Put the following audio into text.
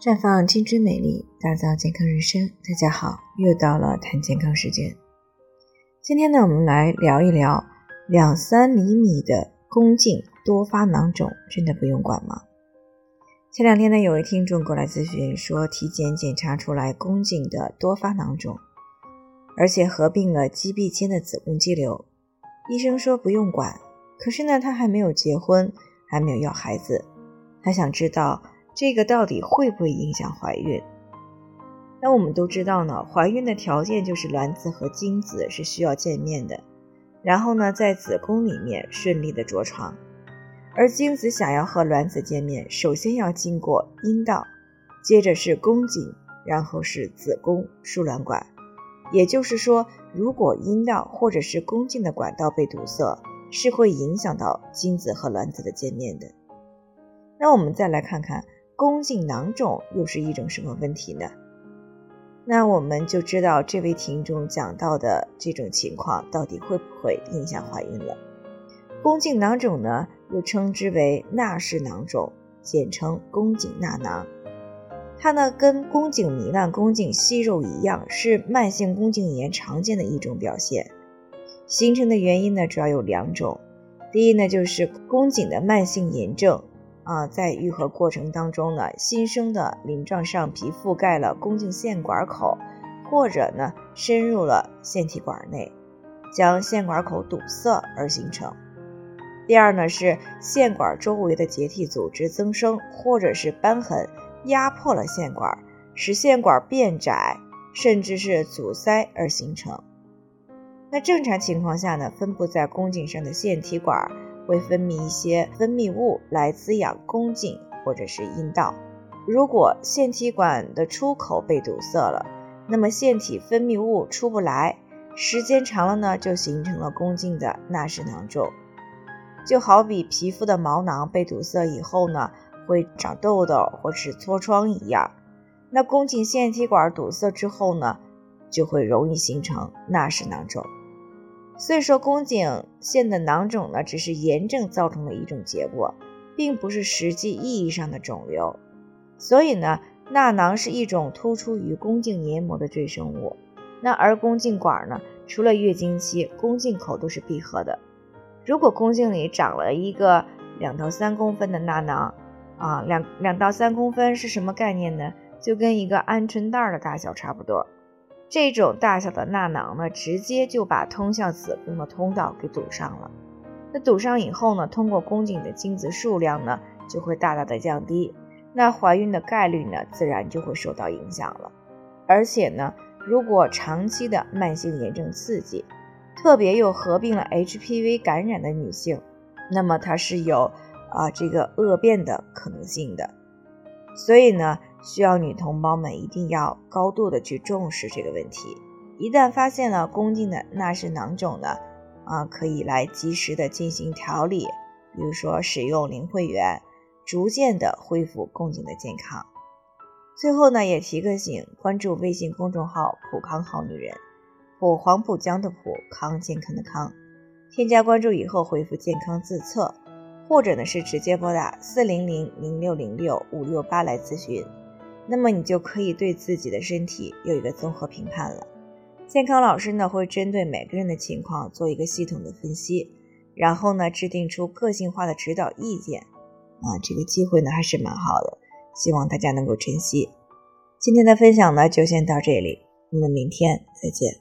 绽放青春美丽，打造健康人生。大家好，又到了谈健康时间。今天呢，我们来聊一聊两三厘米的宫颈多发囊肿，真的不用管吗？前两天呢，有位听众过来咨询说，体检检查出来宫颈的多发囊肿，而且合并了肌壁间的子宫肌瘤。医生说不用管，可是呢，他还没有结婚，还没有要孩子，他想知道。这个到底会不会影响怀孕？那我们都知道呢，怀孕的条件就是卵子和精子是需要见面的，然后呢，在子宫里面顺利的着床。而精子想要和卵子见面，首先要经过阴道，接着是宫颈，然后是子宫输卵管。也就是说，如果阴道或者是宫颈的管道被堵塞，是会影响到精子和卵子的见面的。那我们再来看看。宫颈囊肿又是一种什么问题呢？那我们就知道这位听众讲到的这种情况到底会不会影响怀孕了。宫颈囊肿呢，又称之为纳氏囊肿，简称宫颈纳囊。它呢跟宫颈糜烂、宫颈息肉一样，是慢性宫颈炎常见的一种表现。形成的原因呢主要有两种，第一呢就是宫颈的慢性炎症。啊，在愈合过程当中呢，新生的鳞状上皮覆盖了宫颈腺管口，或者呢深入了腺体管内，将腺管口堵塞而形成。第二呢是腺管周围的结缔组织增生，或者是瘢痕压迫了腺管，使腺管变窄，甚至是阻塞而形成。那正常情况下呢，分布在宫颈上的腺体管。会分泌一些分泌物来滋养宫颈或者是阴道。如果腺体管的出口被堵塞了，那么腺体分泌物出不来，时间长了呢，就形成了宫颈的纳氏囊肿。就好比皮肤的毛囊被堵塞以后呢，会长痘痘或是痤疮一样。那宫颈腺体管堵塞之后呢，就会容易形成纳氏囊肿。所以说，宫颈腺的囊肿呢，只是炎症造成的一种结果，并不是实际意义上的肿瘤。所以呢，纳囊是一种突出于宫颈黏膜的赘生物。那而宫颈管呢，除了月经期，宫颈口都是闭合的。如果宫颈里长了一个两到三公分的纳囊，啊，两两到三公分是什么概念呢？就跟一个鹌鹑蛋的大小差不多。这种大小的纳囊呢，直接就把通向子宫的通道给堵上了。那堵上以后呢，通过宫颈的精子数量呢，就会大大的降低，那怀孕的概率呢，自然就会受到影响了。而且呢，如果长期的慢性炎症刺激，特别又合并了 HPV 感染的女性，那么它是有啊这个恶变的可能性的。所以呢。需要女同胞们一定要高度的去重视这个问题。一旦发现了宫颈的纳氏囊肿呢，啊，可以来及时的进行调理，比如说使用灵慧源，逐渐的恢复宫颈的健康。最后呢，也提个醒，关注微信公众号“普康好女人”，普黄浦江的普康健康的康，添加关注以后回复健康自测，或者呢是直接拨打四零零零六零六五六八来咨询。那么你就可以对自己的身体有一个综合评判了。健康老师呢会针对每个人的情况做一个系统的分析，然后呢制定出个性化的指导意见。啊，这个机会呢还是蛮好的，希望大家能够珍惜。今天的分享呢就先到这里，我们明天再见。